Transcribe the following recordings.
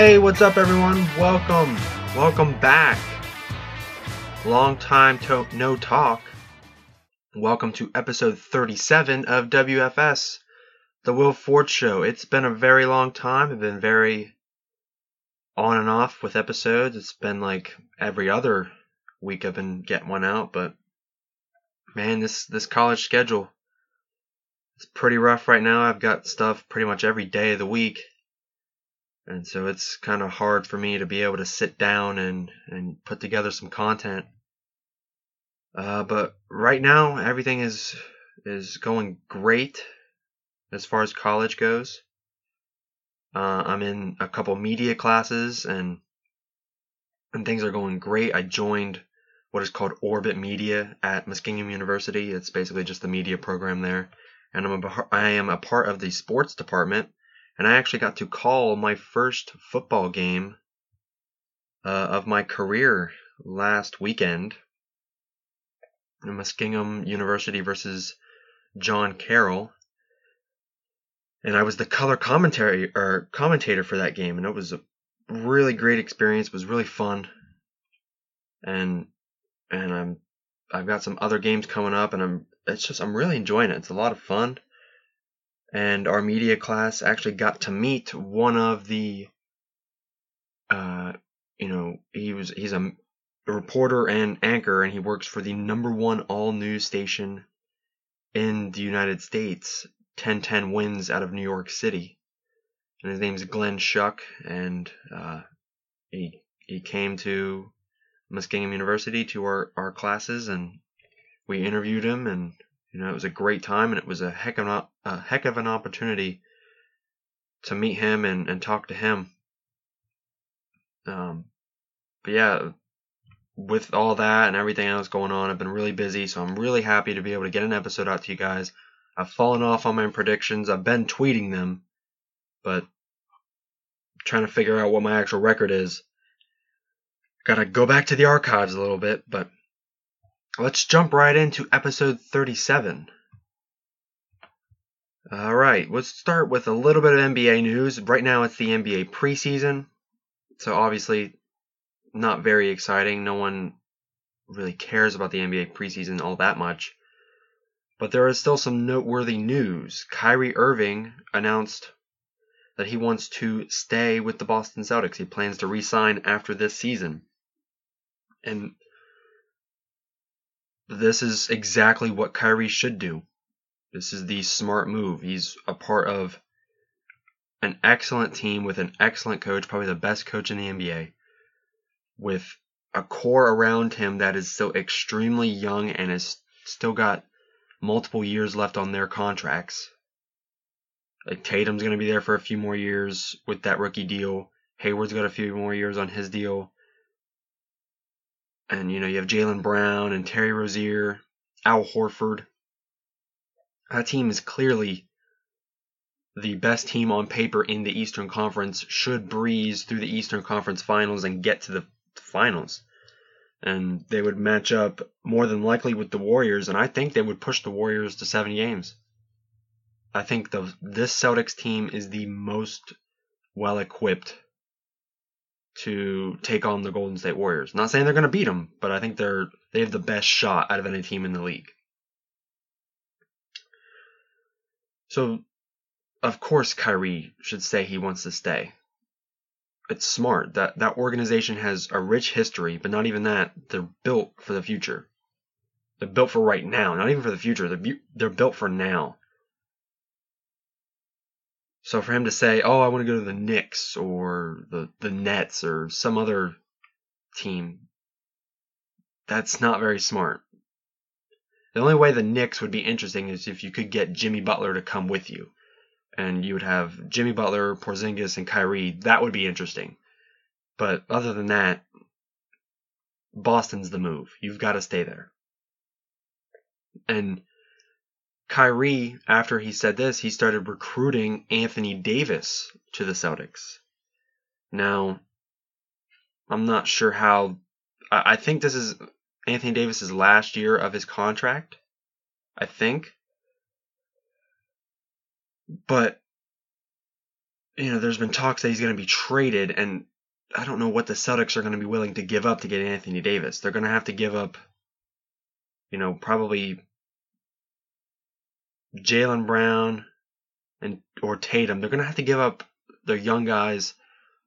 Hey, what's up, everyone? Welcome, welcome back. Long time to no talk. Welcome to episode 37 of WFS, the Will Ford Show. It's been a very long time. I've been very on and off with episodes. It's been like every other week I've been getting one out, but man, this this college schedule it's pretty rough right now. I've got stuff pretty much every day of the week and so it's kind of hard for me to be able to sit down and and put together some content. Uh, but right now everything is is going great as far as college goes. Uh, I'm in a couple media classes and and things are going great. I joined what is called Orbit Media at Muskingum University. It's basically just the media program there, and I'm a, I am a part of the sports department and I actually got to call my first football game uh, of my career last weekend. Muskingum University versus John Carroll, and I was the color commentary or commentator for that game, and it was a really great experience. It was really fun, and and I'm I've got some other games coming up, and I'm it's just I'm really enjoying it. It's a lot of fun and our media class actually got to meet one of the uh, you know he was he's a, reporter and anchor and he works for the number one all news station in the United States 1010 wins out of New York City. And his name's Glenn Schuck and uh, he he came to Muskingum University to our, our classes and we interviewed him and you know, it was a great time, and it was a heck of an, a heck of an opportunity to meet him and, and talk to him. Um, but yeah, with all that and everything else going on, I've been really busy, so I'm really happy to be able to get an episode out to you guys. I've fallen off on my predictions. I've been tweeting them, but trying to figure out what my actual record is. Gotta go back to the archives a little bit, but let's jump right into episode 37. All right, let's start with a little bit of NBA news. Right now, it's the NBA preseason, so obviously not very exciting. No one really cares about the NBA preseason all that much. But there is still some noteworthy news. Kyrie Irving announced that he wants to stay with the Boston Celtics. He plans to re-sign after this season. And this is exactly what Kyrie should do. This is the smart move. He's a part of an excellent team with an excellent coach, probably the best coach in the NBA, with a core around him that is still extremely young and has still got multiple years left on their contracts. Like Tatum's going to be there for a few more years with that rookie deal. Hayward's got a few more years on his deal and you know you have Jaylen Brown and Terry Rozier, Al Horford. That team is clearly the best team on paper in the Eastern Conference. Should breeze through the Eastern Conference Finals and get to the finals, and they would match up more than likely with the Warriors, and I think they would push the Warriors to seven games. I think the this Celtics team is the most well equipped to take on the Golden State Warriors. Not saying they're going to beat them, but I think they're they have the best shot out of any team in the league. So, of course, Kyrie should say he wants to stay. It's smart that that organization has a rich history, but not even that. They're built for the future. They're built for right now, not even for the future. They're they're built for now. So for him to say, "Oh, I want to go to the Knicks or the the Nets or some other team," that's not very smart. The only way the Knicks would be interesting is if you could get Jimmy Butler to come with you, and you would have Jimmy Butler, Porzingis, and Kyrie. That would be interesting. But other than that, Boston's the move. You've got to stay there. And Kyrie, after he said this, he started recruiting Anthony Davis to the Celtics. Now, I'm not sure how. I, think this is Anthony Davis's last year of his contract. I think. But you know, there's been talks that he's going to be traded, and I don't know what the Celtics are going to be willing to give up to get Anthony Davis. They're going to have to give up, you know, probably Jaylen Brown and or Tatum. They're going to have to give up their young guys,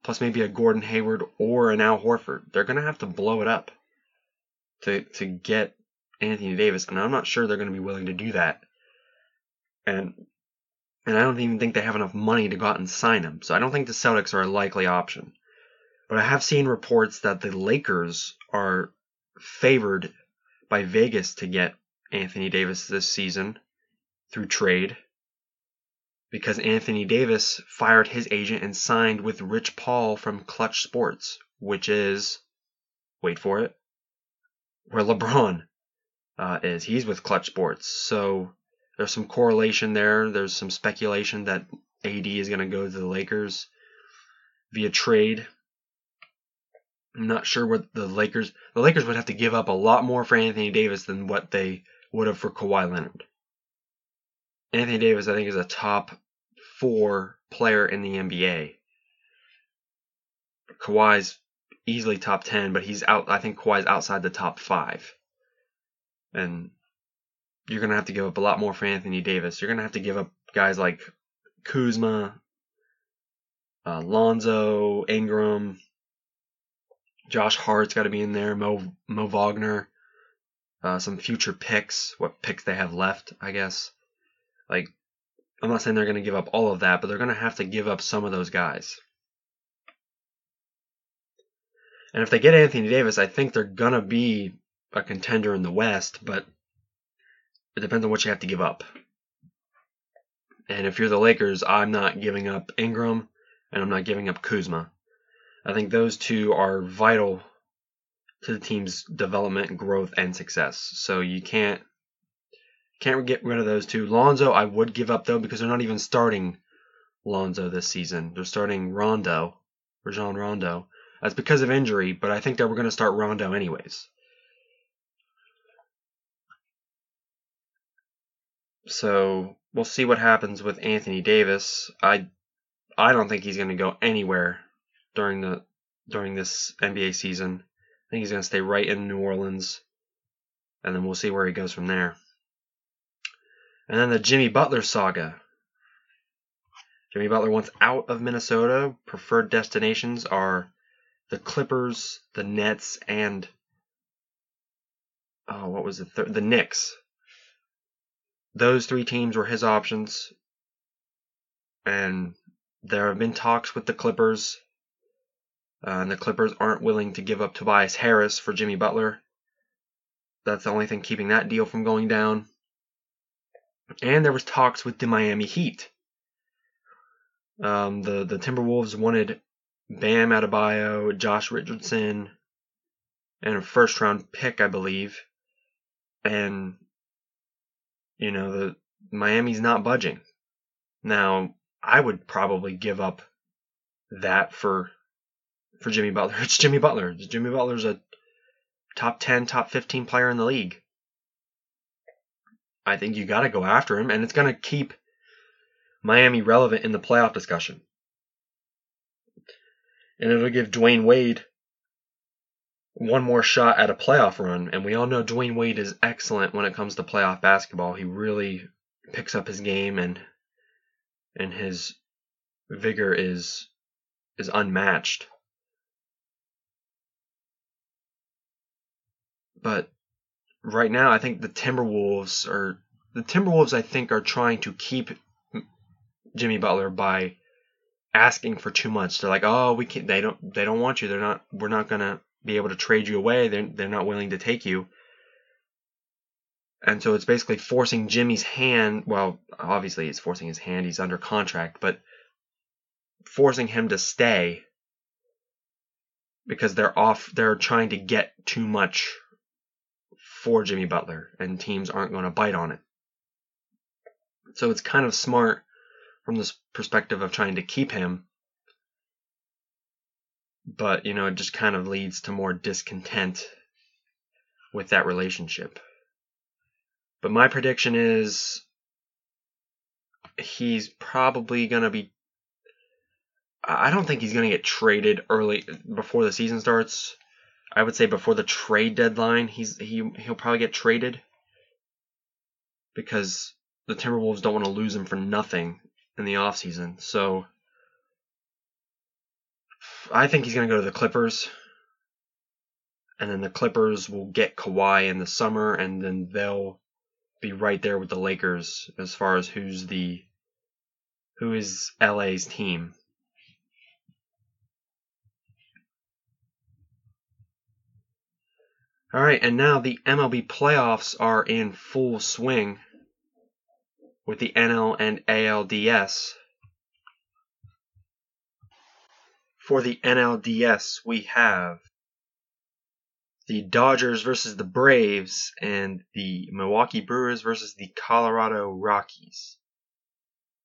plus maybe a Gordon Hayward or an Al Horford. They're going to have to blow it up to to get Anthony Davis, and I'm not sure they're going to be willing to do that. And and I don't even think they have enough money to go out and sign him. So I don't think the Celtics are a likely option. But I have seen reports that the Lakers are favored by Vegas to get Anthony Davis this season through trade because Anthony Davis fired his agent and signed with Rich Paul from Clutch Sports, which is, wait for it, where LeBron uh, is. He's with Clutch Sports. So there's some correlation there. There's some speculation that AD is going to go to the Lakers via trade. I'm not sure what the Lakers. The Lakers would have to give up a lot more for Anthony Davis than what they would have for Kawhi Leonard. Anthony Davis, I think, is a top four player in the NBA. Kawhi's easily top ten, but he's out. I think Kawhi's outside the top five, and you're gonna have to give up a lot more for Anthony Davis. You're gonna have to give up guys like Kuzma, uh, Lonzo, Ingram, Josh Hart's got to be in there. Mo Mo Wagner, uh, some future picks. What picks they have left, I guess. Like, I'm not saying they're going to give up all of that, but they're going to have to give up some of those guys. And if they get Anthony Davis, I think they're going to be a contender in the West, but it depends on what you have to give up. And if you're the Lakers, I'm not giving up Ingram and I'm not giving up Kuzma. I think those two are vital to the team's development, growth, and success. So you can't can't get rid of those two. Lonzo, I would give up though because they're not even starting Lonzo this season. They're starting Rondo, Rajon Rondo. That's because of injury, but I think that we're going to start Rondo anyways. So we'll see what happens with Anthony Davis. I I don't think he's going to go anywhere during the during this NBA season. I think he's going to stay right in New Orleans, and then we'll see where he goes from there. And then the Jimmy Butler saga. Jimmy Butler wants out of Minnesota. Preferred destinations are the Clippers, the Nets, and oh, what was it? The Knicks. Those three teams were his options, and there have been talks with the Clippers uh, and the Clippers aren't willing to give up Tobias Harris for Jimmy Butler. That's the only thing keeping that deal from going down. And there was talks with the Miami Heat. Um, the the Timberwolves wanted Bam Adebayo, Josh Richardson, and a first round pick, I believe. And you know the Miami's not budging. Now I would probably give up that for for Jimmy Butler. It's Jimmy Butler. Jimmy Butler's a top 10, top 15 player in the league. I think you got to go after him, and it's going to keep Miami relevant in the playoff discussion. And it'll give Dwyane Wade one more shot at a playoff run. And we all know Dwyane Wade is excellent when it comes to playoff basketball. He really picks up his game and and his vigor is is unmatched. But right now, I think the Timberwolves are the Timberwolves. I think are trying to keep Jimmy Butler by asking for too much. They're like, oh, we can't. They don't. They don't want you. They're not. We're not gonna be able to trade you away. They're they're not willing to take you. And so it's basically forcing Jimmy's hand. Well, obviously it's forcing his hand. He's under contract, but forcing him to stay because they're off. They're trying to get too much for Jimmy Butler, and teams aren't going to bite on it. So it's kind of smart from this perspective of trying to keep him. But, you know, it just kind of leads to more discontent with that relationship. But my prediction is he's probably going to be I don't think he's going to get traded early before the season starts. I would say before the trade deadline, he's he he'll probably get traded because the Timberwolves don't want to lose him for nothing in the offseason. So I think he's going to go to the Clippers. And then the Clippers will get Kawhi in the summer, and then they'll be right there with the Lakers as far as who's the who is LA's team. All right, and now the MLB playoffs are in full swing with the NL and ALDS. For the NLDS, we have the Dodgers versus the Braves and the Milwaukee Brewers versus the Colorado Rockies.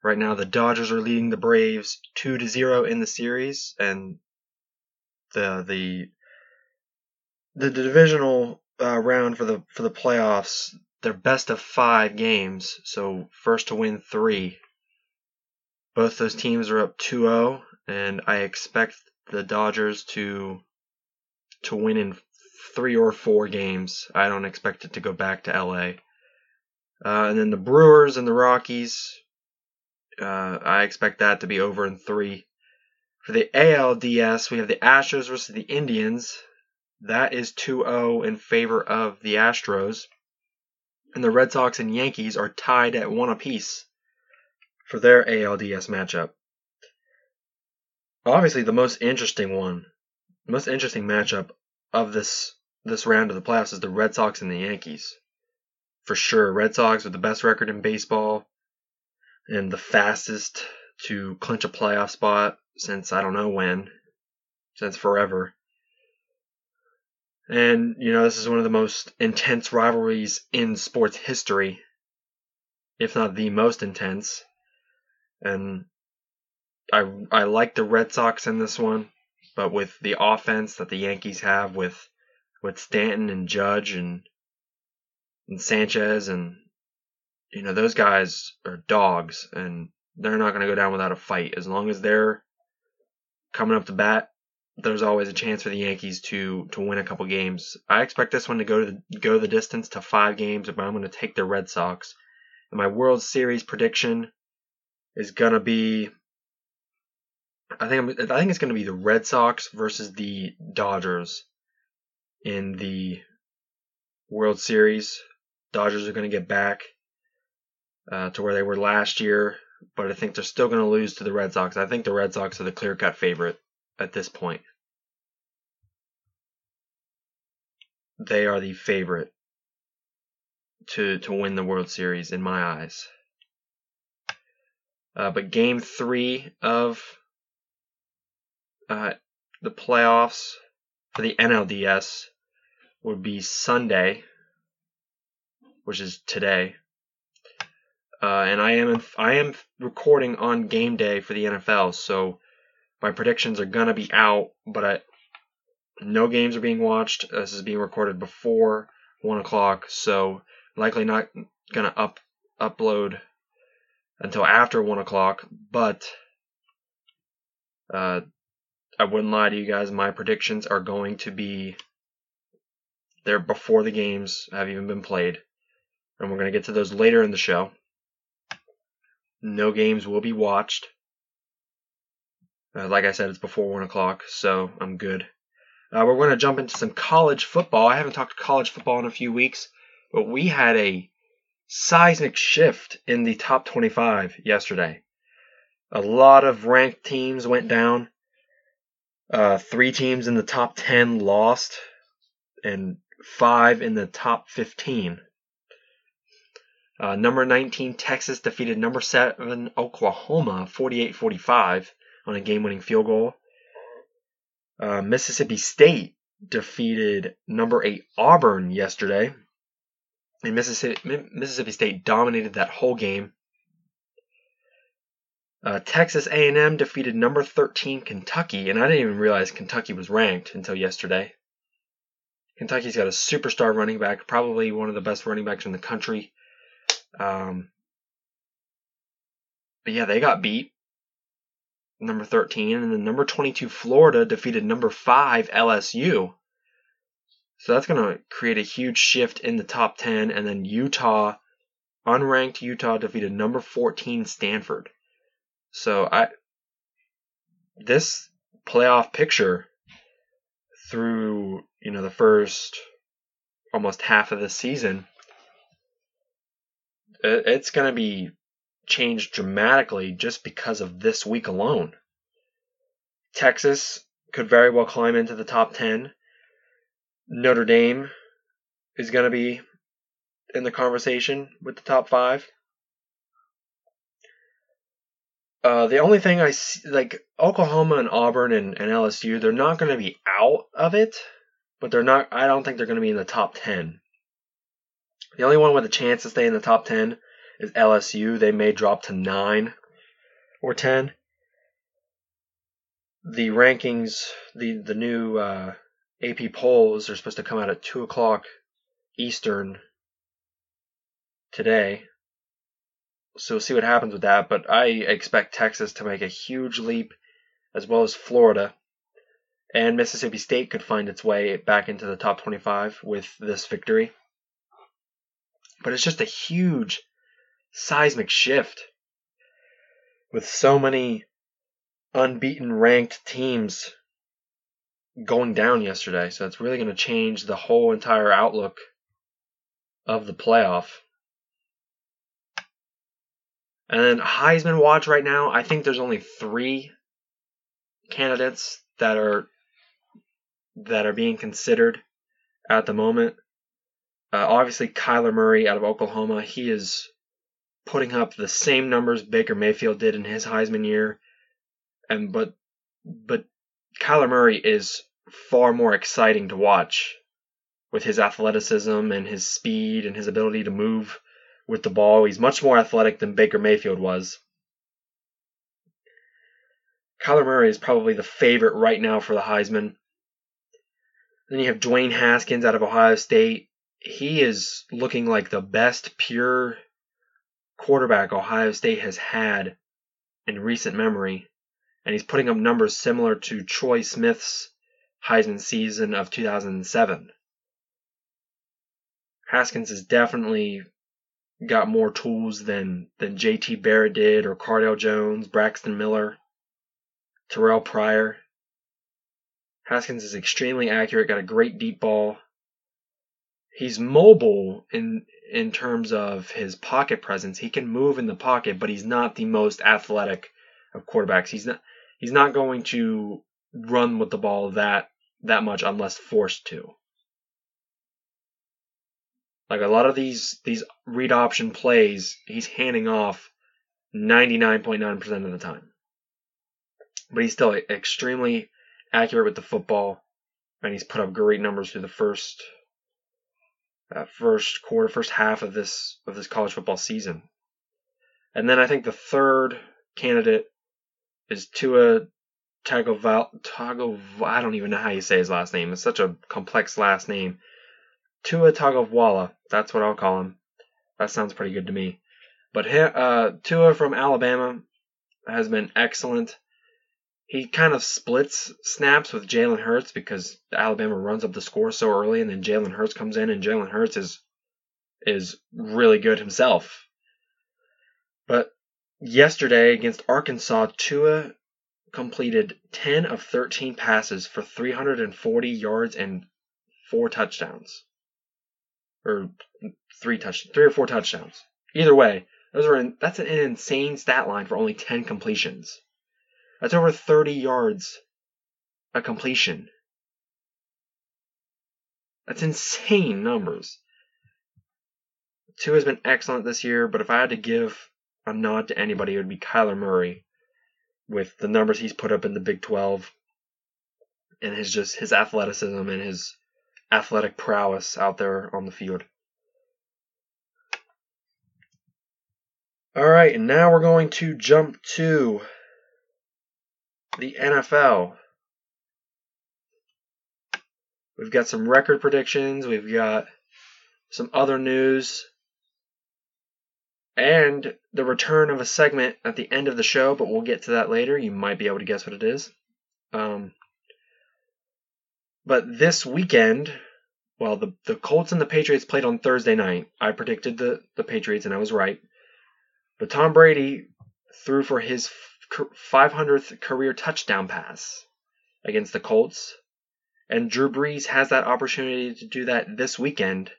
Right now, the Dodgers are leading the Braves two to zero in the series, and the the the divisional uh, round for the for the playoffs, they're best of five games, so first to win three. Both those teams are up 2-0 and I expect the Dodgers to to win in three or four games. I don't expect it to go back to LA. Uh, and then the Brewers and the Rockies, uh, I expect that to be over in three. For the ALDS, we have the Astros versus the Indians. That is 2 0 in favor of the Astros. And the Red Sox and Yankees are tied at one apiece for their ALDS matchup obviously the most interesting one, most interesting matchup of this this round of the playoffs is the Red Sox and the Yankees. For sure, Red Sox with the best record in baseball and the fastest to clinch a playoff spot since I don't know when, since forever. And, you know, this is one of the most intense rivalries in sports history, if not the most intense. And I I like the Red Sox in this one, but with the offense that the Yankees have with with Stanton and Judge and and Sanchez and you know those guys are dogs and they're not going to go down without a fight as long as they're coming up to bat there's always a chance for the Yankees to to win a couple games. I expect this one to go to the, go the distance to 5 games, but I'm going to take the Red Sox. And my World Series prediction is going to be I think I'm, I think it's going to be the Red Sox versus the Dodgers in the World Series. Dodgers are going to get back uh, to where they were last year, but I think they're still going to lose to the Red Sox. I think the Red Sox are the clear-cut favorite at this point. They are the favorite to to win the World Series in my eyes. Uh, but Game Three of uh, the playoffs for the NLDS would be Sunday, which is today. Uh, and I am I am recording on game day for the NFL, so my predictions are gonna be out, but I, no games are being watched. This is being recorded before one o'clock, so likely not gonna up upload until after one o'clock. But uh, I wouldn't lie to you guys. My predictions are going to be there before the games have even been played. And we're to get to those later in the show. No games will be watched. Uh, like I said, it's before 1 o'clock, so I'm good. Uh, we're going to jump into some college football. I haven't talked to college football in a few weeks, but we had a seismic shift in the top 25 yesterday. A lot of ranked teams went down. Uh, three teams in the top 10 lost, and five in the top 15. Uh, number 19, Texas defeated number 7, Oklahoma, 48 45 on a game winning field goal. Uh, Mississippi State defeated number 8, Auburn, yesterday. And Mississippi, Mississippi State dominated that whole game. Uh, Texas A&M defeated number 13 Kentucky, and I didn't even realize Kentucky was ranked until yesterday. Kentucky's got a superstar running back, probably one of the best running backs in the country. Um, but yeah, they got beat. Number 13, and then number 22 Florida defeated number 5 LSU. So that's going to create a huge shift in the top 10 and then Utah unranked Utah defeated number 14 Stanford. So I this playoff picture through, you know, the first almost half of the season it's going to be changed dramatically just because of this week alone. Texas could very well climb into the top 10. Notre Dame is going to be in the conversation with the top five. Uh, the only thing I see, like Oklahoma and Auburn and, and LSU, they're not going to be out of it, but they're not. I don't think they're going to be in the top ten. The only one with a chance to stay in the top ten is LSU. They may drop to nine or ten. The rankings, the the new uh, AP polls are supposed to come out at two o'clock Eastern today. So we'll see what happens with that. But I expect Texas to make a huge leap, as well as Florida. And Mississippi State could find its way back into the top 25 with this victory. But it's just a huge seismic shift with so many unbeaten ranked teams going down yesterday. So it's really going to change the whole entire outlook of the playoff. And then Heisman watch right now, I think there's only three candidates that are that are being considered at the moment. Uh, obviously, Kyler Murray out of Oklahoma, he is putting up the same numbers Baker Mayfield did in his Heisman year, and but but Kyler Murray is far more exciting to watch with his athleticism and his speed and his ability to move with the ball. He's much more athletic than Baker Mayfield was. Kyler Murray is probably the favorite right now for the Heisman. Then you have Dwayne Haskins out of Ohio State. He is looking like the best pure quarterback Ohio State has had in recent memory, and he's putting up numbers similar to Troy Smith's Heisman season of 2007. Haskins has definitely got more tools than than JT Barrett did or Cardale Jones, Braxton Miller, Terrell Pryor. Haskins is extremely accurate, got a great deep ball. He's mobile in in terms of his pocket presence. He can move in the pocket, but he's not the most athletic of quarterbacks. He's not he's not going to run with the ball that that much unless forced to. Like a lot of these these read option plays, he's handing off 99.9% of the time. But he's still extremely accurate with the football, and he's put up great numbers through the first uh, first quarter, first half of this of this college football season. And then I think the third candidate is Tua Tagovailoa. Tago, I don't even know how you say his last name. It's such a complex last name. Tua Tagovailoa. That's what I'll call him. That sounds pretty good to me. But uh, Tua from Alabama has been excellent. He kind of splits snaps with Jalen Hurts because Alabama runs up the score so early, and then Jalen Hurts comes in, and Jalen Hurts is is really good himself. But yesterday against Arkansas, Tua completed 10 of 13 passes for 340 yards and four touchdowns or three touch, three or four touchdowns. Either way, those are in, that's an insane stat line for only 10 completions. That's over 30 yards a completion. That's insane numbers. Tua has been excellent this year, but if I had to give a nod to anybody, it would be Kyler Murray with the numbers he's put up in the Big 12 and his just his athleticism and his athletic prowess out there on the field. All right, and now we're going to jump to the NFL. We've got some record predictions, we've got some other news, and the return of a segment at the end of the show, but we'll get to that later. You might be able to guess what it is. Um, but this weekend, well, the, the Colts and the Patriots played on Thursday night. I predicted the, the Patriots, and I was right. But Tom Brady threw for his 500th career touchdown pass against the Colts. And Drew Brees has that opportunity to do that this weekend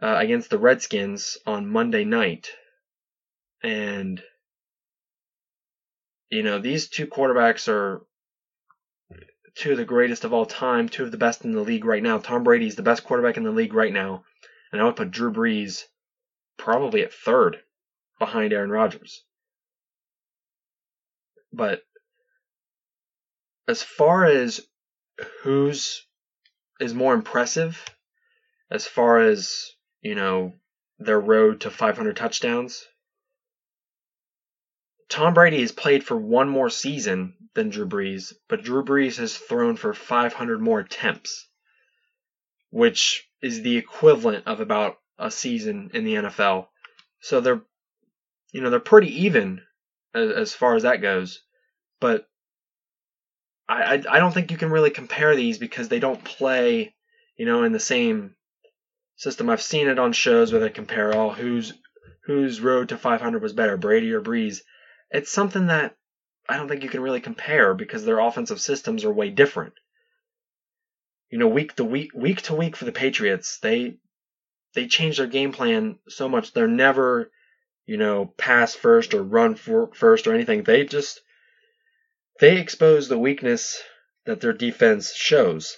uh, against the Redskins on Monday night. And, you know, these two quarterbacks are two of the greatest of all time, two of the best in the league right now. Tom Brady is the best quarterback in the league right now. And I would put Drew Brees probably at third behind Aaron Rodgers. But as far as who's is more impressive, as far as you know, their road to 500 touchdowns. Tom Brady has played for one more season than Drew Brees, but Drew Brees has thrown for 500 more attempts, which is the equivalent of about a season in the NFL. So they're, you know, they're pretty even as, as far as that goes. But I, I, don't think you can really compare these because they don't play, you know, in the same system. I've seen it on shows where they compare all whose whose road to 500 was better, Brady or Brees. It's something that I don't think you can really compare because their offensive systems are way different. You know, week to week, week to week for the Patriots, they they change their game plan so much. They're never, you know, pass first or run for, first or anything. They just they expose the weakness that their defense shows.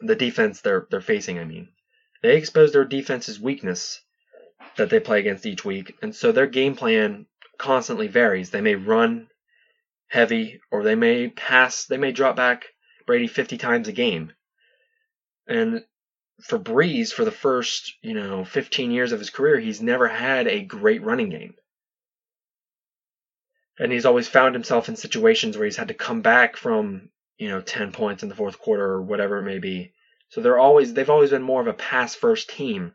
The defense they're they're facing, I mean. They expose their defense's weakness that they play against each week, and so their game plan constantly varies. They may run heavy, or they may pass, they may drop back Brady 50 times a game. And for Brees, for the first, you know, 15 years of his career, he's never had a great running game. And he's always found himself in situations where he's had to come back from, you know, 10 points in the fourth quarter or whatever it may be so they're always they've always been more of a pass first team.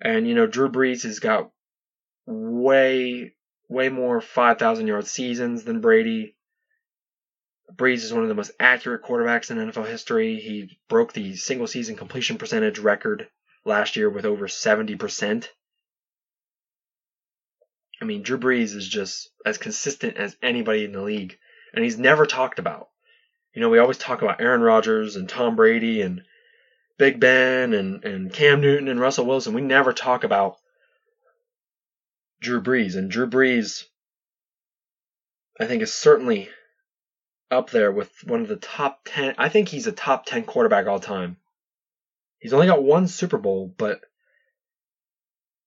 And you know, Drew Brees has got way way more 5,000 yard seasons than Brady. Brees is one of the most accurate quarterbacks in NFL history. He broke the single season completion percentage record last year with over 70%. I mean, Drew Brees is just as consistent as anybody in the league, and he's never talked about. You know, we always talk about Aaron Rodgers and Tom Brady and Big Ben and, and Cam Newton and Russell Wilson. We never talk about Drew Brees. And Drew Brees, I think, is certainly up there with one of the top 10. I think he's a top 10 quarterback all time. He's only got one Super Bowl, but,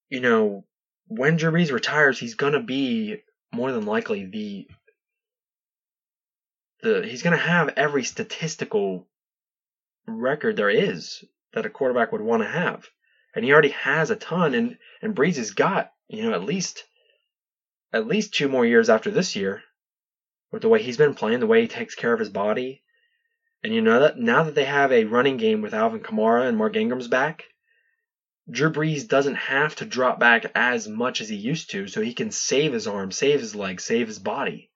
you know, when Brees retires, he's to be more than likely the the he's to have every statistical record there is that a quarterback would want to have, and he already has a ton. And and Brees has got you know at least at least two more years after this year with the way he's been playing, the way he takes care of his body. And you know that now that they have a running game with Alvin Kamara and Mark Ingram's back, Drew Brees doesn't have to drop back as much as he used to, so he can save his arm, save his leg, save his body.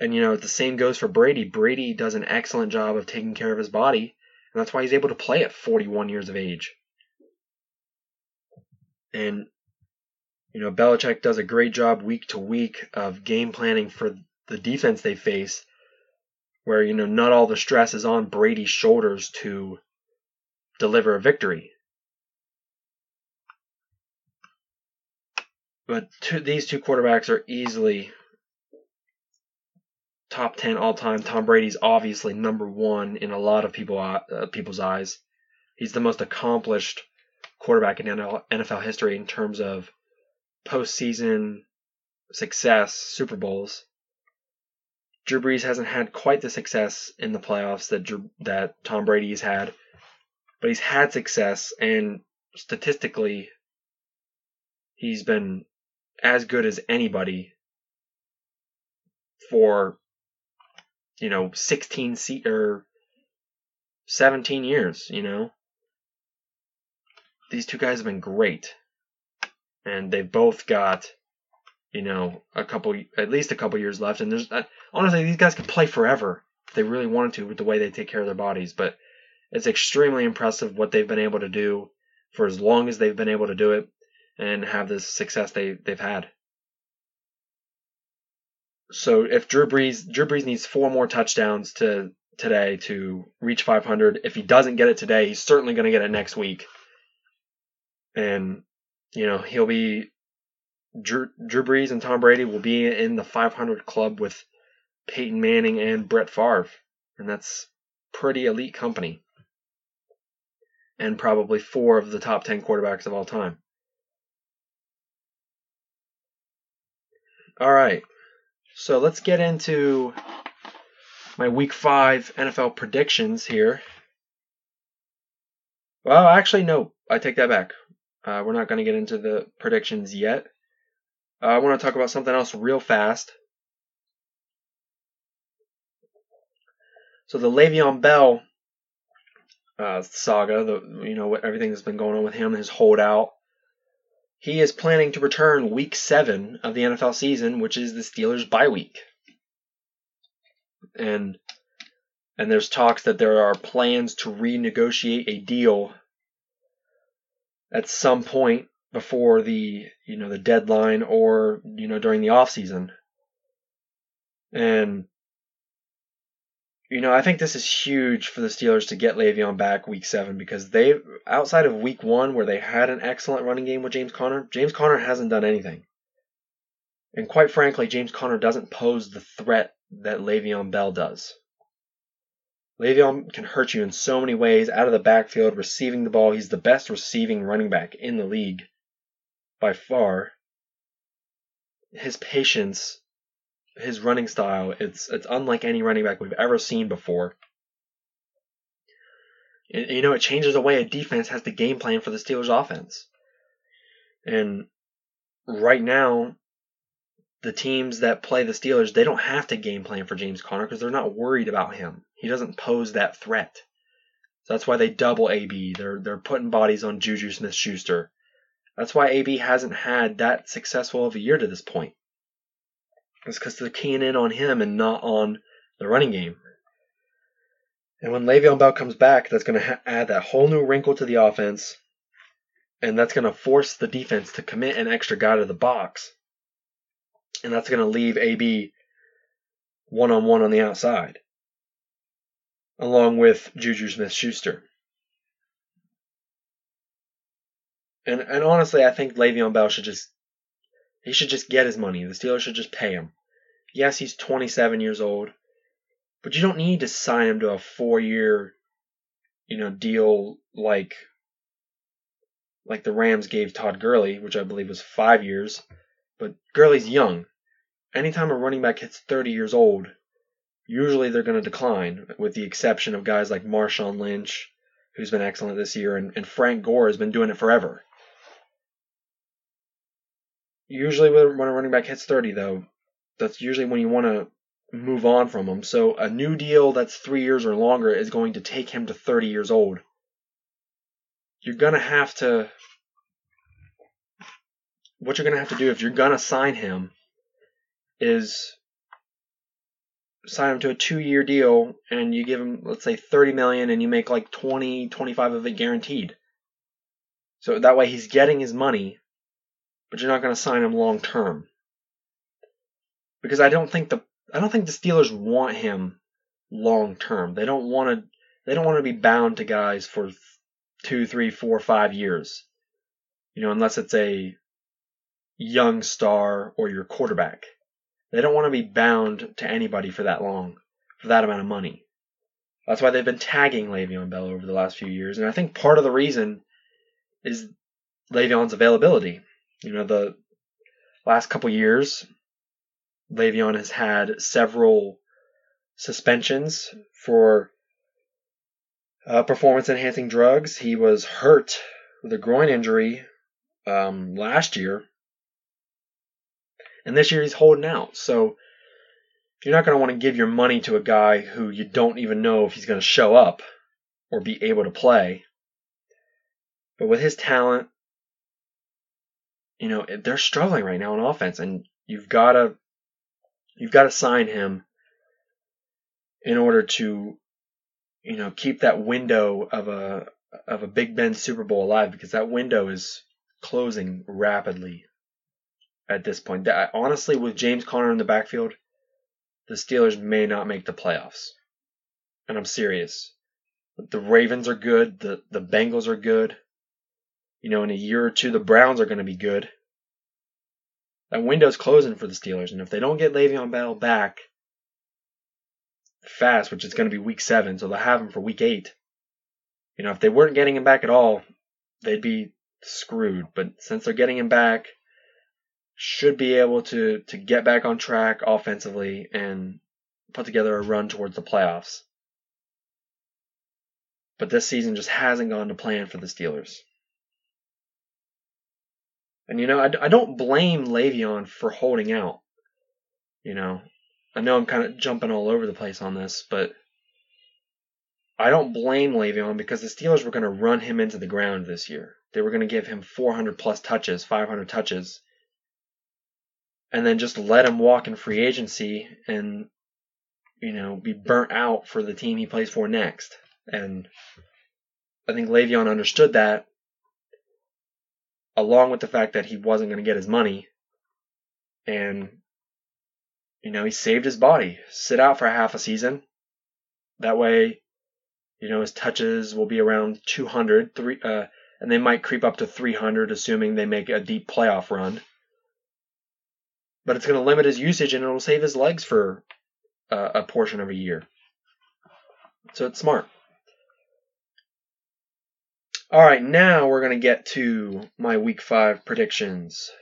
And you know, the same goes for Brady. Brady does an excellent job of taking care of his body, and that's why he's able to play at 41 years of age. And you know, Belichick does a great job week to week of game planning for the defense they face, where you know not all the stress is on Brady's shoulders to deliver a victory. But two, these two quarterbacks are easily top 10 all time. Tom Brady's obviously number one in a lot of people uh, people's eyes. He's the most accomplished quarterback in NFL history in terms of postseason success, Super Bowls. Drew Brees hasn't had quite the success in the playoffs that Drew, that Tom Brady's had, but he's had success, and statistically, he's been as good as anybody for you know, 16 se- or 17 years, you know. these two guys have been great, and they've both got, you know, a couple, at least a couple years left. And there's uh, honestly, these guys could play forever if they really wanted to with the way they take care of their bodies. But it's extremely impressive what they've been able to do for as long as they've been able to do it and have this success they they've had. So if Drew Brees Drew Brees needs four more touchdowns to today to reach 500. If he doesn't get it today, he's certainly going to get it next week. And you know he'll be Drew, Drew Brees and Tom Brady will be in the 500 club with Peyton Manning and Brett Favre, and that's pretty elite company. And probably four of the top 10 quarterbacks of all time. All right, so let's get into my week five NFL predictions here. Well, actually, no, I take that back. Uh, we're not going to get into the predictions yet. Uh, I want to talk about something else real fast. So the Le'Veon Bell uh, saga, the you know what everything that's been going on with him, his holdout. He is planning to return week seven of the NFL season, which is the Steelers' bye week and and there's talks that there are plans to renegotiate a deal at some point before the you know the deadline or you know during the off season and you know I think this is huge for the Steelers to get Le'Veon back week seven because they outside of week one where they had an excellent running game with James Conner James Conner hasn't done anything and quite frankly James Conner doesn't pose the threat that Le'Veon Bell does. Le'Veon can hurt you in so many ways out of the backfield, receiving the ball. He's the best receiving running back in the league by far. His patience, his running style, it's it's unlike any running back we've ever seen before. And, you know, it changes the way a defense has to game plan for the Steelers offense. And right now, the teams that play the Steelers, they don't have to game plan for James Conner because they're not worried about him. He doesn't pose that threat. So that's why they double AB. They're they're putting bodies on Juju Smith Schuster. That's why AB hasn't had that successful of a year to this point. It's because they're keying in on him and not on the running game. And when Le'Veon Bell comes back, that's going to ha- add that whole new wrinkle to the offense, and that's going to force the defense to commit an extra guy to the box and that's going to leave AB one on one on the outside, along with Juju Smith Schuster. And and honestly, I think Le'Veon Bell should just he should just get his money. The Steelers should just pay him. Yes, he's 27 years old, but you don't need to sign him to a four-year, you know, deal like like the Rams gave Todd Gurley, which I believe was five years. But Gurley's young anytime a running back hits 30 years old, usually they're going to decline, with the exception of guys like Marshawn Lynch, who's been excellent this year, and, and Frank Gore has been doing it forever. Usually, when a running back hits 30, though, that's usually when you want to move on from him. So, a new deal that's three years or longer is going to take him to 30 years old. You're going to have to. What you're going to have to do if you're going to sign him is sign him to a two year deal and you give him let's say 30 million and you make like 20 25 of it guaranteed so that way he's getting his money but you're not going to sign him long term because i don't think the i don't think the steelers want him long term they don't want to they don't want to be bound to guys for two three four five years you know unless it's a young star or your quarterback they don't want to be bound to anybody for that long, for that amount of money. That's why they've been tagging Le'Veon Bell over the last few years. And I think part of the reason is Le'Veon's availability. You know, the last couple years, Le'Veon has had several suspensions for uh, performance enhancing drugs. He was hurt with a groin injury um, last year and this year he's holding out. So you're not going to want to give your money to a guy who you don't even know if he's going to show up or be able to play. But with his talent, you know, they're struggling right now on offense, and you've got to you've got to sign him in order to you know keep that window of a of a Big Ben Super Bowl alive because that window is closing rapidly at this point. That, honestly, with James Conner in the backfield, the Steelers may not make the playoffs. And I'm serious. The Ravens are good. The, the Bengals are good. You know, in a year or two, the Browns are going to be good. That window's closing for the Steelers. And if they don't get Le'Veon Bell back fast, which is going to be week seven, so they'll have him for week eight. You know, if they weren't getting him back at all, they'd be screwed. But since they're getting him back, should be able to to get back on track offensively and put together a run towards the playoffs. But this season just hasn't gone to plan for the Steelers. And you know, I, I don't blame Le'Veon for holding out. You know, I know I'm kind of jumping all over the place on this, but I don't blame Le'Veon because the Steelers were going to run him into the ground this year. They were going to give him 400 plus touches, 500 touches, and then just let him walk in free agency and you know be burnt out for the team he plays for next. And I think Le'Veon understood that, along with the fact that he wasn't going to get his money, and you know he saved his body, sit out for half a season. That way, you know his touches will be around 200, three, uh, and they might creep up to 300, assuming they make a deep playoff run but it's going to limit his usage and it'll save his legs for uh, a portion of a year. So it's smart. All right, now we're going to get to my week five predictions.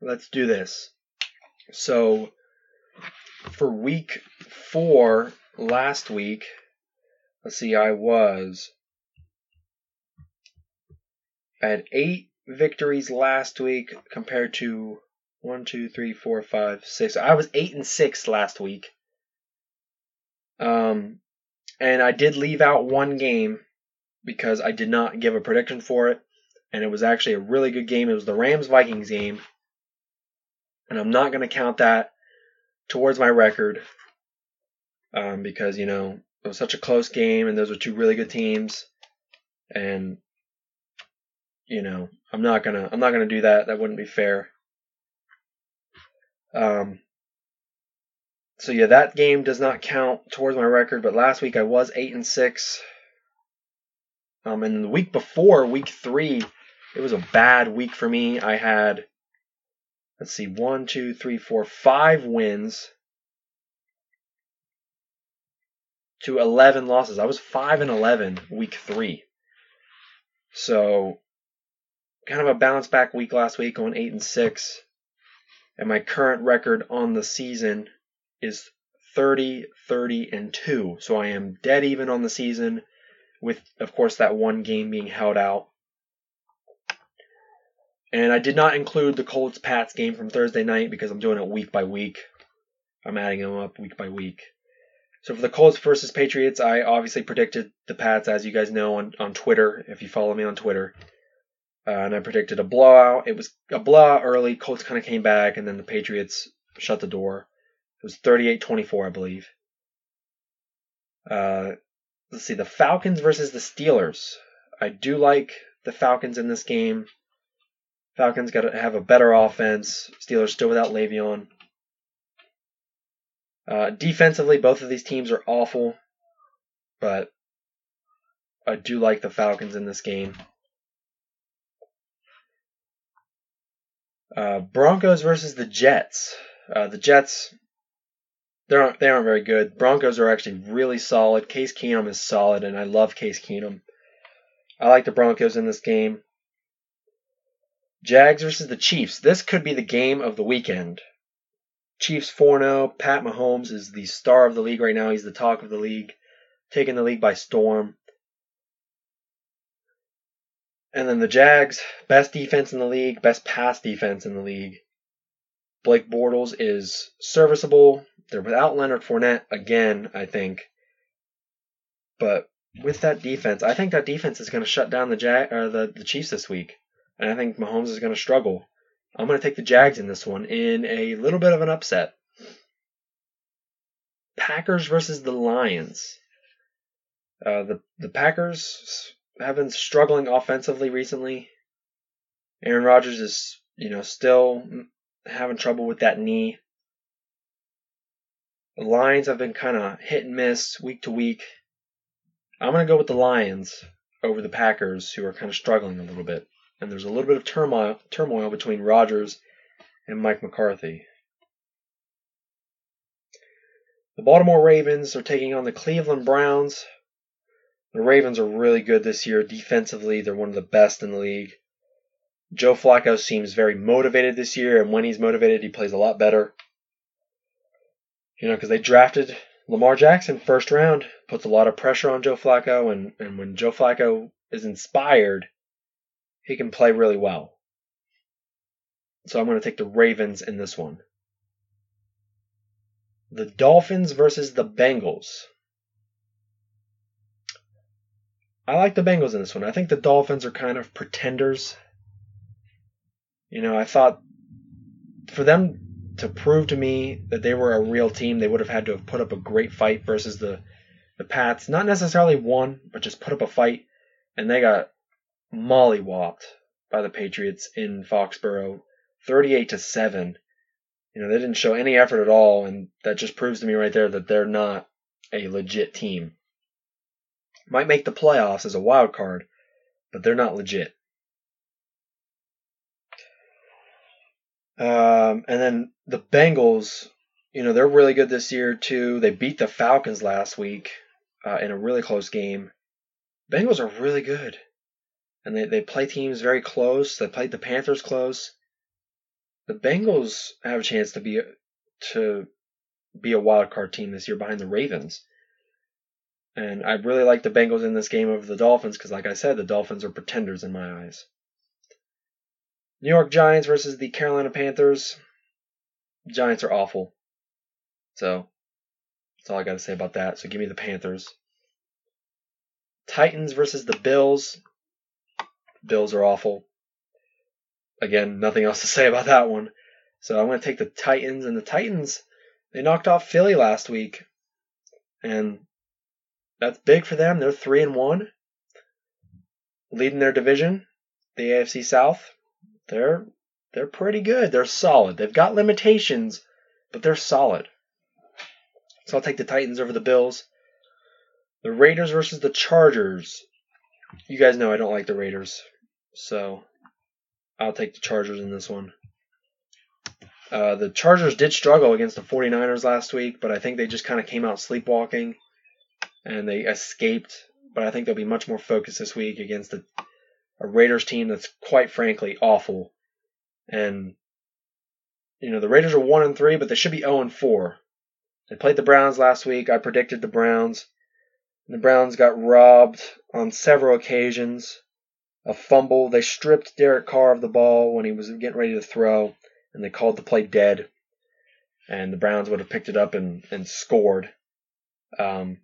Let's do this. So, for week four last week, let's see, I was. Had eight victories last week compared to one, two, three, four, five, six. I was eight and six last week. Um, and I did leave out one game because I did not give a prediction for it, and it was actually a really good game. It was the Rams Vikings game, and I'm not going to count that towards my record um, because you know it was such a close game, and those were two really good teams, and you know, I'm not gonna I'm not gonna do that. That wouldn't be fair. Um, so yeah, that game does not count towards my record. But last week I was eight and six. Um, and the week before, week three, it was a bad week for me. I had let's see, one, two, three, four, five wins to eleven losses. I was five and eleven week three. So kind of a bounce back week last week, going eight and six, and my current record on the season is 30, 30, and two. So I am dead even on the season, with of course that one game being held out. And I did not include the Colts Pats game from Thursday night because I'm doing it week by week. I'm adding them up week by week. So for the Colts versus Patriots, I obviously predicted the Pats, as you guys know on, on Twitter, if you follow me on Twitter. Uh, and I predicted a blowout. It was a blowout early. Colts kind of came back, and then the Patriots shut the door. It was 38-24, I believe. Uh, let's see, the Falcons versus the Steelers. I do like the Falcons in this game. Falcons got to have a better offense. Steelers still without Le'Veon. Uh, defensively, both of these teams are awful, but I do like the Falcons in this game. Uh, Broncos versus the Jets. Uh, the Jets, they aren't they aren't very good. Broncos are actually really solid. Case Keenum is solid, and I love Case Keenum. I like the Broncos in this game. Jags versus the Chiefs. This could be the game of the weekend. Chiefs 4 0. Pat Mahomes is the star of the league right now. He's the talk of the league, taking the league by storm. And then the Jags, best defense in the league, best pass defense in the league. Blake Bortles is serviceable. They're without Leonard Fournette again, I think. But with that defense, I think that defense is going to shut down the Jag or the, the Chiefs this week, and I think Mahomes is going to struggle. I'm going to take the Jags in this one in a little bit of an upset. Packers versus the Lions. Uh, the the Packers have been struggling offensively recently. Aaron Rodgers is, you know, still having trouble with that knee. The Lions have been kind of hit and miss week to week. I'm going to go with the Lions over the Packers, who are kind of struggling a little bit. And there's a little bit of turmoil, turmoil between Rodgers and Mike McCarthy. The Baltimore Ravens are taking on the Cleveland Browns. The Ravens are really good this year defensively. They're one of the best in the league. Joe Flacco seems very motivated this year, and when he's motivated, he plays a lot better. You know, because they drafted Lamar Jackson first round, puts a lot of pressure on Joe Flacco, and, and when Joe Flacco is inspired, he can play really well. So I'm going to take the Ravens in this one. The Dolphins versus the Bengals. I like the Bengals in this one. I think the Dolphins are kind of pretenders. You know, I thought for them to prove to me that they were a real team, they would have had to have put up a great fight versus the the Pats. Not necessarily won, but just put up a fight, and they got mollywopped by the Patriots in Foxborough, 38 to seven. You know, they didn't show any effort at all, and that just proves to me right there that they're not a legit team. Might make the playoffs as a wild card, but they're not legit. Um, and then the Bengals, you know, they're really good this year too. They beat the Falcons last week uh, in a really close game. Bengals are really good, and they they play teams very close. They played the Panthers close. The Bengals have a chance to be to be a wild card team this year behind the Ravens. And I really like the Bengals in this game over the Dolphins because, like I said, the Dolphins are pretenders in my eyes. New York Giants versus the Carolina Panthers. Giants are awful. So that's all I got to say about that. So give me the Panthers. Titans versus the Bills. Bills are awful. Again, nothing else to say about that one. So I'm going to take the Titans. And the Titans, they knocked off Philly last week. And that's big for them. They're 3 and 1. Leading their division, the AFC South they're they're pretty good. They're solid. They've got limitations, but they're solid. So I'll take the Titans over the Bills. The Raiders versus the Chargers. You guys know I don't like the Raiders, so I'll take the Chargers in this one. Uh, the Chargers did struggle against the 49ers last week, but I think they just kind of came out sleepwalking and they escaped. But I think they'll be much more focused this week against the a Raiders team that's quite frankly awful. And you know, the Raiders are 1 and 3, but they should be 0 and 4. They played the Browns last week. I predicted the Browns. The Browns got robbed on several occasions. A fumble. They stripped Derek Carr of the ball when he was getting ready to throw, and they called the play dead. And the Browns would have picked it up and, and scored. Um,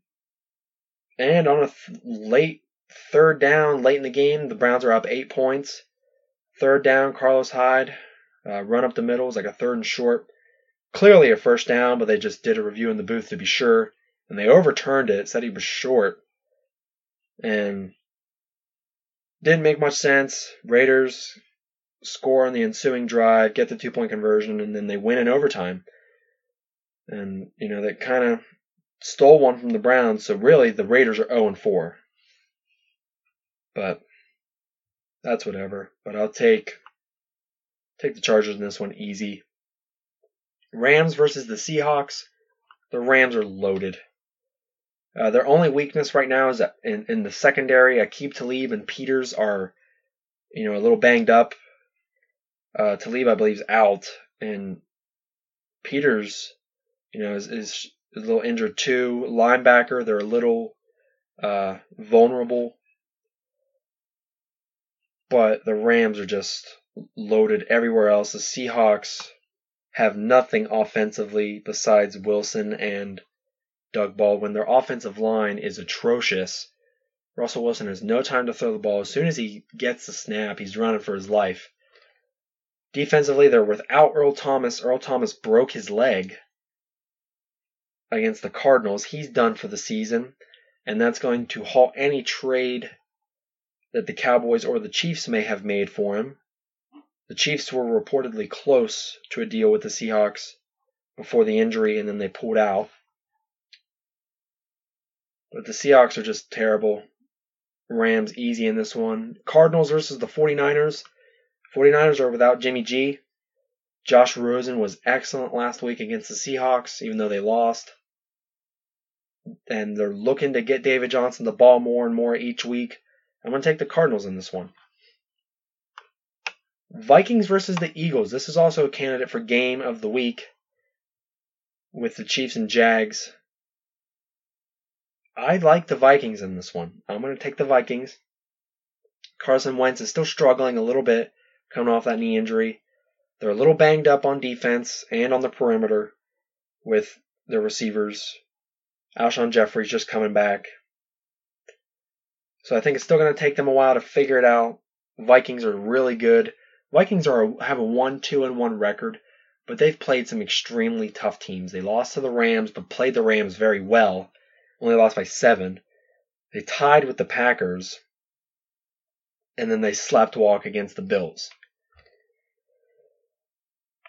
and on a th- late Third down, late in the game, the Browns are up eight points. Third down, Carlos Hyde, uh, run up the middle, was like a third and short. Clearly a first down, but they just did a review in the booth to be sure, and they overturned it, said he was short, and didn't make much sense. Raiders score on the ensuing drive, get the two point conversion, and then they win in overtime. And, you know, they kind of stole one from the Browns, so really the Raiders are 0 4. But that's whatever. But I'll take take the Chargers in this one easy. Rams versus the Seahawks. The Rams are loaded. Uh, their only weakness right now is in, in the secondary. Aqib Talib and Peters are, you know, a little banged up. Uh, Talib, I believe, is out, and Peters, you know, is, is a little injured too. Linebacker, they're a little uh, vulnerable but the Rams are just loaded everywhere else. The Seahawks have nothing offensively besides Wilson and Doug Baldwin. Their offensive line is atrocious. Russell Wilson has no time to throw the ball. As soon as he gets the snap, he's running for his life. Defensively, they're without Earl Thomas. Earl Thomas broke his leg against the Cardinals. He's done for the season, and that's going to halt any trade that the Cowboys or the Chiefs may have made for him. The Chiefs were reportedly close to a deal with the Seahawks before the injury, and then they pulled out. But the Seahawks are just terrible. Rams easy in this one. Cardinals versus the 49ers. 49ers are without Jimmy G. Josh Rosen was excellent last week against the Seahawks, even though they lost. And they're looking to get David Johnson the ball more and more each week. I'm going to take the Cardinals in this one. Vikings versus the Eagles. This is also a candidate for game of the week with the Chiefs and Jags. I like the Vikings in this one. I'm going to take the Vikings. Carson Wentz is still struggling a little bit coming off that knee injury. They're a little banged up on defense and on the perimeter with their receivers. Alshon Jeffery's just coming back. So I think it's still going to take them a while to figure it out. Vikings are really good. Vikings are have a one two and one record, but they've played some extremely tough teams. They lost to the Rams, but played the Rams very well. Only lost by seven. They tied with the Packers, and then they slept walk against the Bills.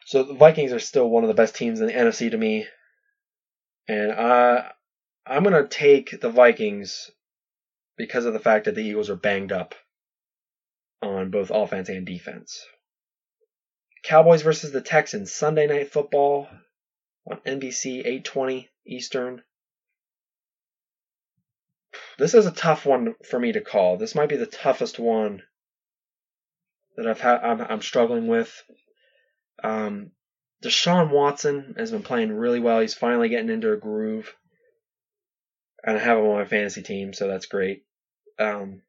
So the Vikings are still one of the best teams in the NFC to me, and I I'm gonna take the Vikings because of the fact that the Eagles are banged up on both offense and defense. Cowboys versus the Texans Sunday night football on NBC 820 Eastern. This is a tough one for me to call. This might be the toughest one that I've had I'm, I'm struggling with. Um, Deshaun Watson has been playing really well. He's finally getting into a groove. And I have him on my fantasy team, so that's great. Um,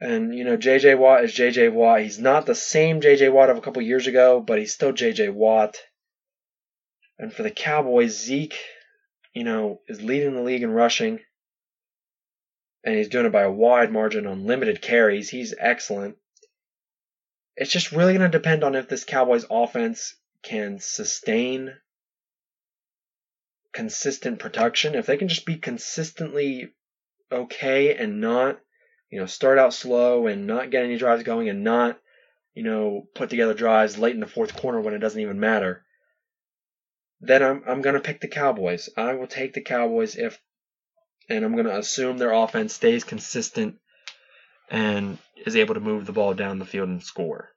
and you know, JJ Watt is JJ Watt. He's not the same JJ Watt of a couple years ago, but he's still JJ Watt. And for the Cowboys, Zeke, you know, is leading the league in rushing. And he's doing it by a wide margin on limited carries. He's excellent. It's just really going to depend on if this Cowboys offense can sustain consistent production. If they can just be consistently okay and not you know, start out slow and not get any drives going and not, you know, put together drives late in the fourth quarter when it doesn't even matter, then I'm I'm gonna pick the Cowboys. I will take the Cowboys if and I'm gonna assume their offense stays consistent and is able to move the ball down the field and score.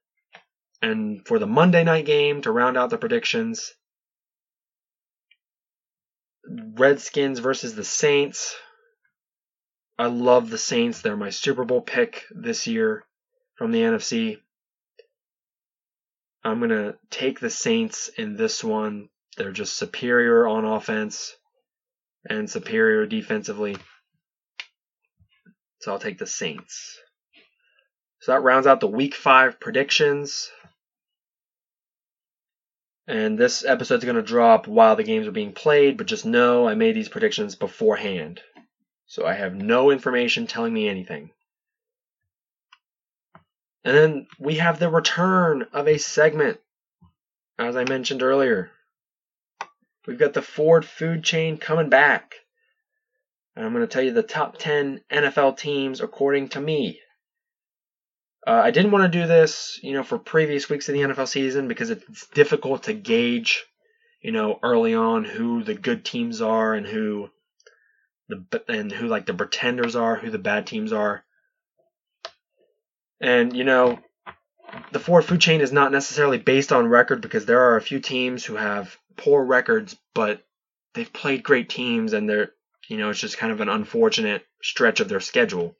And for the Monday night game to round out the predictions, Redskins versus the Saints. I love the Saints. They're my Super Bowl pick this year from the NFC. I'm going to take the Saints in this one. They're just superior on offense and superior defensively. So I'll take the Saints. So that rounds out the week five predictions. And this episode's going to drop while the games are being played, but just know I made these predictions beforehand so I have no information telling me anything. And then we have the return of a segment, as I mentioned earlier. We've got the Ford food chain coming back. And I'm going to tell you the top 10 NFL teams according to me. Uh, I didn't want to do this, you know, for previous weeks of the NFL season because it's difficult to gauge, you know, early on who the good teams are and who the and who like the pretenders are, who the bad teams are. And you know, the Ford food chain is not necessarily based on record because there are a few teams who have poor records, but they've played great teams and they're you know, it's just kind of an unfortunate stretch of their schedule.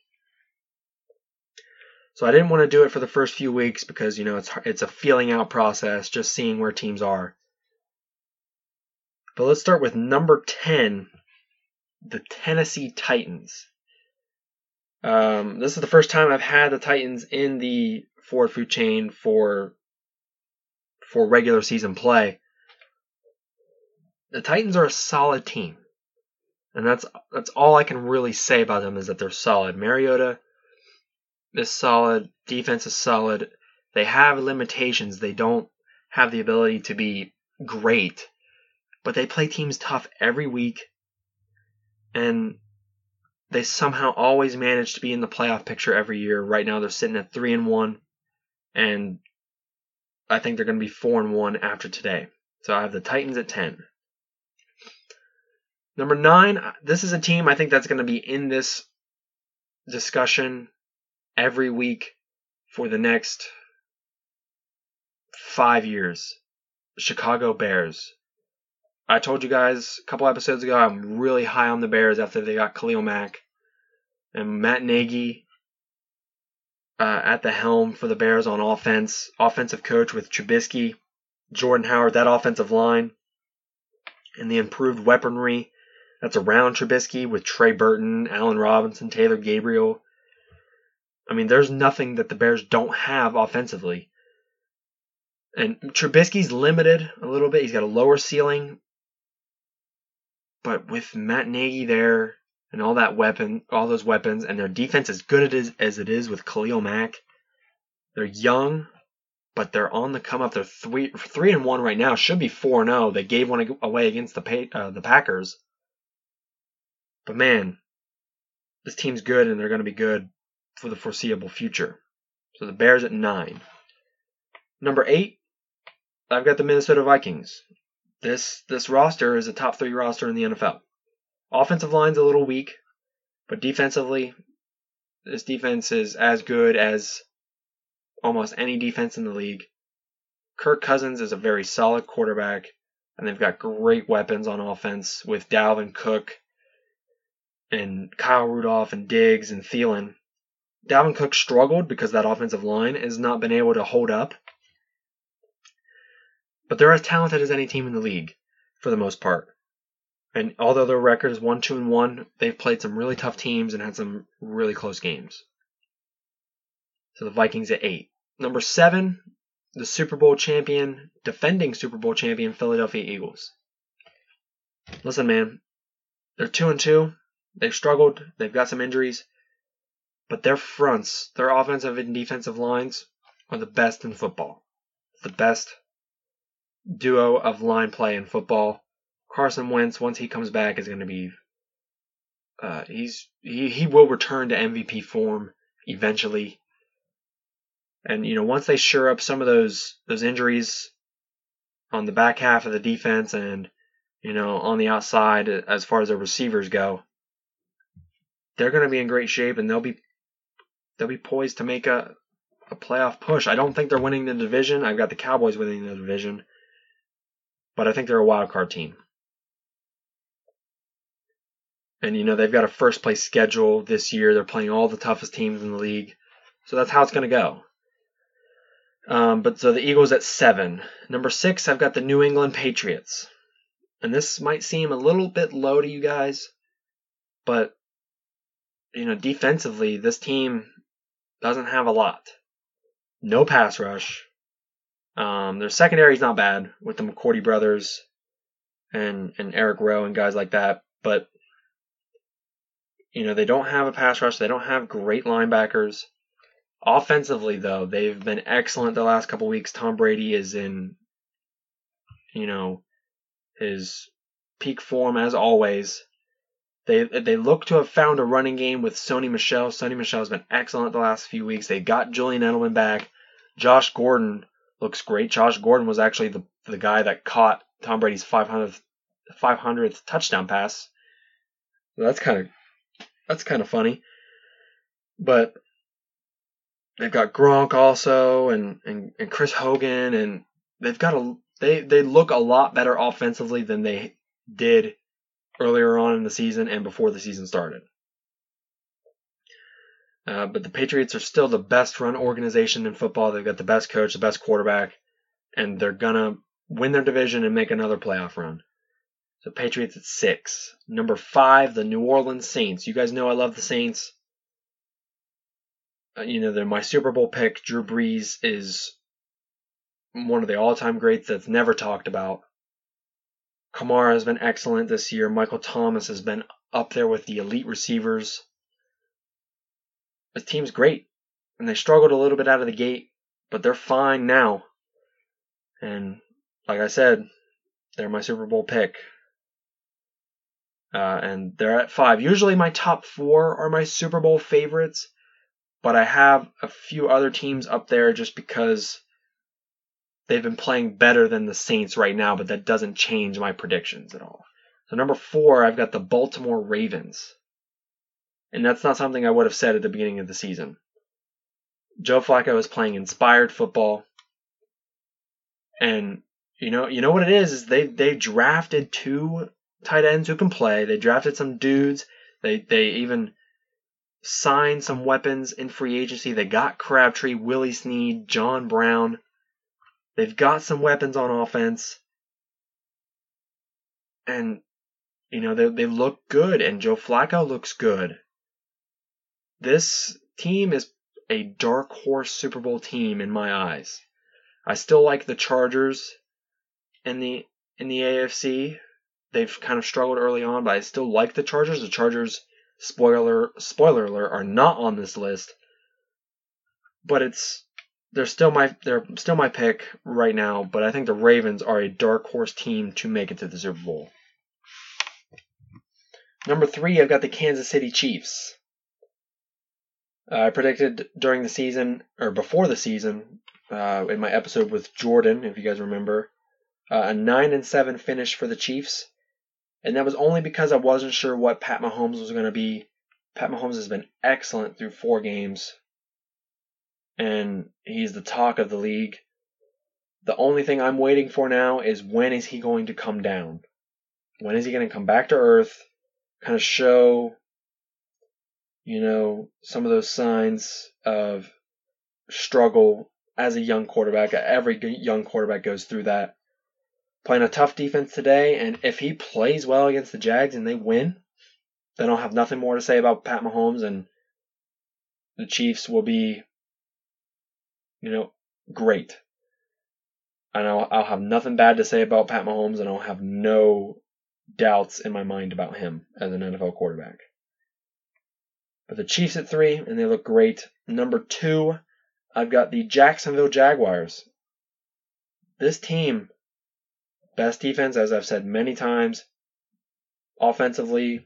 So I didn't want to do it for the first few weeks because you know it's it's a feeling out process, just seeing where teams are. But let's start with number 10 the Tennessee Titans. Um, this is the first time I've had the Titans in the Ford food chain for for regular season play. the Titans are a solid team. And that's that's all I can really say about them is that they're solid. Mariota is solid, defense is solid. They have limitations. They don't have the ability to be great, but they play teams tough every week. And they somehow always manage to be in the playoff picture every year. Right now they're sitting at 3 and 1 and I think they're going to be 4 and 1 after today. So I have the Titans at 10. Number nine, this is a team I think that's going to be in this discussion every week for the next five years. Chicago Bears. I told you guys a couple episodes ago I'm really high on the Bears after they got Khalil Mack and Matt Nagy uh, at the helm for the Bears on offense. Offensive coach with Trubisky, Jordan Howard, that offensive line, and the improved weaponry that's around Trubisky with Trey Burton, Allen Robinson, Taylor Gabriel. I mean, there's nothing that the Bears don't have offensively. And Trubisky's limited a little bit. He's got a lower ceiling. But with Matt Nagy there and all that weapon, all those weapons, and their defense as good as it is with Khalil Mack, they're young, but they're on the come up. They're three three and one right now. Should be four and zero. Oh. They gave one away against the uh, the Packers. But man, this team's good and they're going to be good for the foreseeable future. So the Bears at nine. Number eight, I've got the Minnesota Vikings. This this roster is a top three roster in the NFL. Offensive line's a little weak, but defensively, this defense is as good as almost any defense in the league. Kirk Cousins is a very solid quarterback, and they've got great weapons on offense with Dalvin Cook and Kyle Rudolph and Diggs and Thielen. Dalvin Cook struggled because that offensive line has not been able to hold up. But they're as talented as any team in the league for the most part. And although their record is 1 2 and 1, they've played some really tough teams and had some really close games. So the Vikings at 8. Number 7, the Super Bowl champion, defending Super Bowl champion Philadelphia Eagles. Listen, man, they're 2 and 2. They've struggled. They've got some injuries. But their fronts, their offensive and defensive lines are the best in football. The best duo of line play in football. Carson Wentz, once he comes back, is going to be. Uh, he's he, he will return to MVP form eventually. And you know, once they shore up some of those those injuries on the back half of the defense and you know on the outside as far as the receivers go, they're going to be in great shape and they'll be they'll be poised to make a a playoff push. I don't think they're winning the division. I've got the Cowboys winning the division, but I think they're a wild card team. And you know they've got a first place schedule this year. They're playing all the toughest teams in the league, so that's how it's going to go. Um, but so the Eagles at seven. Number six, I've got the New England Patriots, and this might seem a little bit low to you guys, but you know, defensively, this team doesn't have a lot. No pass rush. Um, their secondary is not bad with the McCourty brothers and and Eric Rowe and guys like that, but you know they don't have a pass rush. They don't have great linebackers. Offensively, though, they've been excellent the last couple weeks. Tom Brady is in, you know, his peak form as always. They they look to have found a running game with Sony Michel. Sony Michel has been excellent the last few weeks. They got Julian Edelman back. Josh Gordon looks great. Josh Gordon was actually the the guy that caught Tom Brady's 500th 500th touchdown pass. That's kind of that's kind of funny. But they've got Gronk also and, and, and Chris Hogan and they've got a they they look a lot better offensively than they did earlier on in the season and before the season started. Uh, but the Patriots are still the best run organization in football. They've got the best coach, the best quarterback, and they're gonna win their division and make another playoff run. So Patriots at six. Number five, the New Orleans Saints. You guys know I love the Saints. Uh, you know they're my Super Bowl pick. Drew Brees is one of the all-time greats that's never talked about. Kamara has been excellent this year. Michael Thomas has been up there with the elite receivers. The team's great, and they struggled a little bit out of the gate, but they're fine now. And like I said, they're my Super Bowl pick. Uh, and they're at five. Usually my top four are my Super Bowl favorites, but I have a few other teams up there just because they've been playing better than the Saints right now, but that doesn't change my predictions at all. So number four, I've got the Baltimore Ravens. And that's not something I would have said at the beginning of the season. Joe Flacco is playing inspired football. And you know, you know what it is, is they they drafted two tight ends who can play. They drafted some dudes. They they even signed some weapons in free agency. They got Crabtree, Willie Snead, John Brown. They've got some weapons on offense. And, you know, they, they look good, and Joe Flacco looks good. This team is a dark horse Super Bowl team in my eyes. I still like the Chargers in the in the AFC. They've kind of struggled early on, but I still like the Chargers. The Chargers, spoiler spoiler alert, are not on this list. But it's they're still my they're still my pick right now, but I think the Ravens are a dark horse team to make it to the Super Bowl. Number three, I've got the Kansas City Chiefs. Uh, I predicted during the season or before the season uh, in my episode with Jordan, if you guys remember, uh, a nine and seven finish for the Chiefs, and that was only because I wasn't sure what Pat Mahomes was going to be. Pat Mahomes has been excellent through four games and he's the talk of the league. The only thing I'm waiting for now is when is he going to come down? When is he going to come back to earth? Kind of show, you know, some of those signs of struggle as a young quarterback. Every young quarterback goes through that. Playing a tough defense today, and if he plays well against the Jags and they win, then I'll have nothing more to say about Pat Mahomes, and the Chiefs will be you know, great. And I'll, I'll have nothing bad to say about Pat Mahomes, and I'll have no doubts in my mind about him as an NFL quarterback. But the Chiefs at three, and they look great. Number two, I've got the Jacksonville Jaguars. This team, best defense, as I've said many times. Offensively,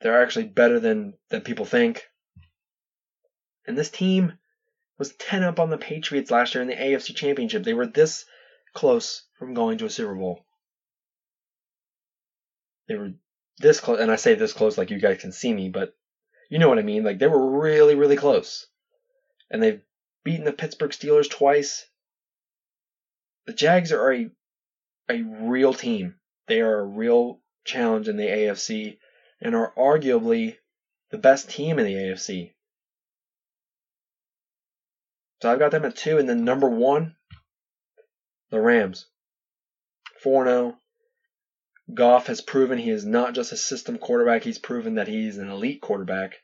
they're actually better than, than people think. And this team was 10 up on the Patriots last year in the AFC Championship. They were this close from going to a Super Bowl. They were this close, and I say this close like you guys can see me, but you know what I mean. Like they were really, really close. And they've beaten the Pittsburgh Steelers twice. The Jags are a, a real team. They are a real challenge in the AFC and are arguably the best team in the AFC. So I've got them at two, and then number one, the Rams. 4 0. Goff has proven he is not just a system quarterback, he's proven that he's an elite quarterback.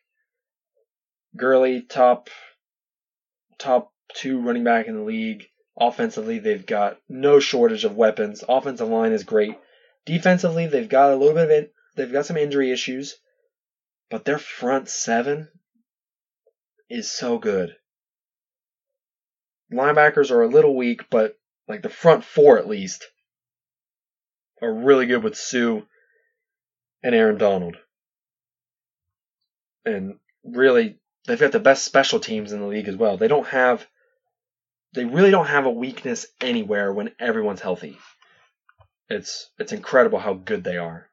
Gurley, top top two running back in the league. Offensively, they've got no shortage of weapons. Offensive line is great. Defensively, they've got a little bit of it. They've got some injury issues, but their front seven is so good linebackers are a little weak, but like the front four at least are really good with Suh and Aaron Donald. And really, they've got the best special teams in the league as well. They don't have, they really don't have a weakness anywhere when everyone's healthy. It's it's incredible how good they are.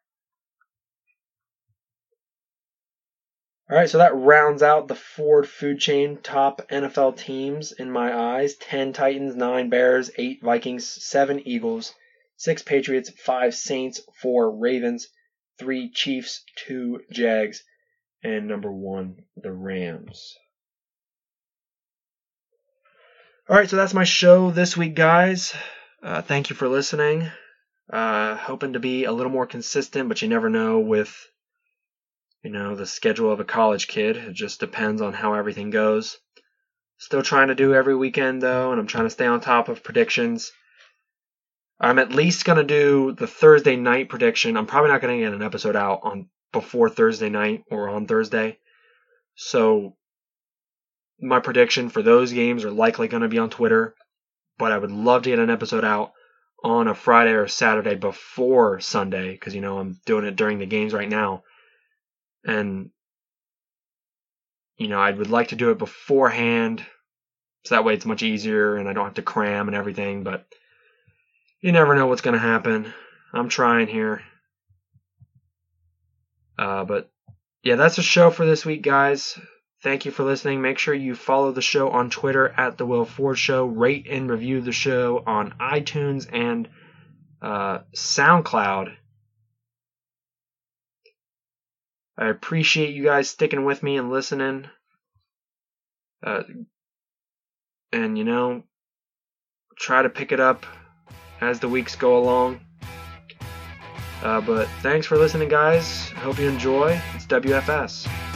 All right, so that rounds out the Ford food chain top NFL teams in my eyes 10 Titans, 9 Bears, 8 Vikings, 7 Eagles, 6 Patriots, 5 Saints, 4 Ravens, 3 Chiefs, 2 Jags, and number 1, the Rams. All right, so that's my show this week, guys. Uh, thank you for listening. Uh, hoping to be a little more consistent, but you never know with you know, the schedule of a college kid. It just depends on how everything goes. Still trying to do every weekend though, and I'm trying to stay on top of predictions. I'm at least gonna do the Thursday night prediction. I'm probably not gonna get an episode out on before Thursday night or on Thursday. So my prediction for those games are likely gonna be on Twitter, but I would love to get an episode out on a Friday or Saturday before Sunday because you know I'm doing it during the games right now, and you know I would like to do it beforehand so that way it's much easier and I don't have to cram and everything. But you never know what's going to happen. I'm trying here. Uh, but yeah, that's the show for this week, guys. Thank you for listening. Make sure you follow the show on Twitter at The Will Ford Show. Rate and review the show on iTunes and uh, SoundCloud. I appreciate you guys sticking with me and listening. Uh, and, you know, try to pick it up as the weeks go along. Uh, but thanks for listening, guys. Hope you enjoy. It's WFS.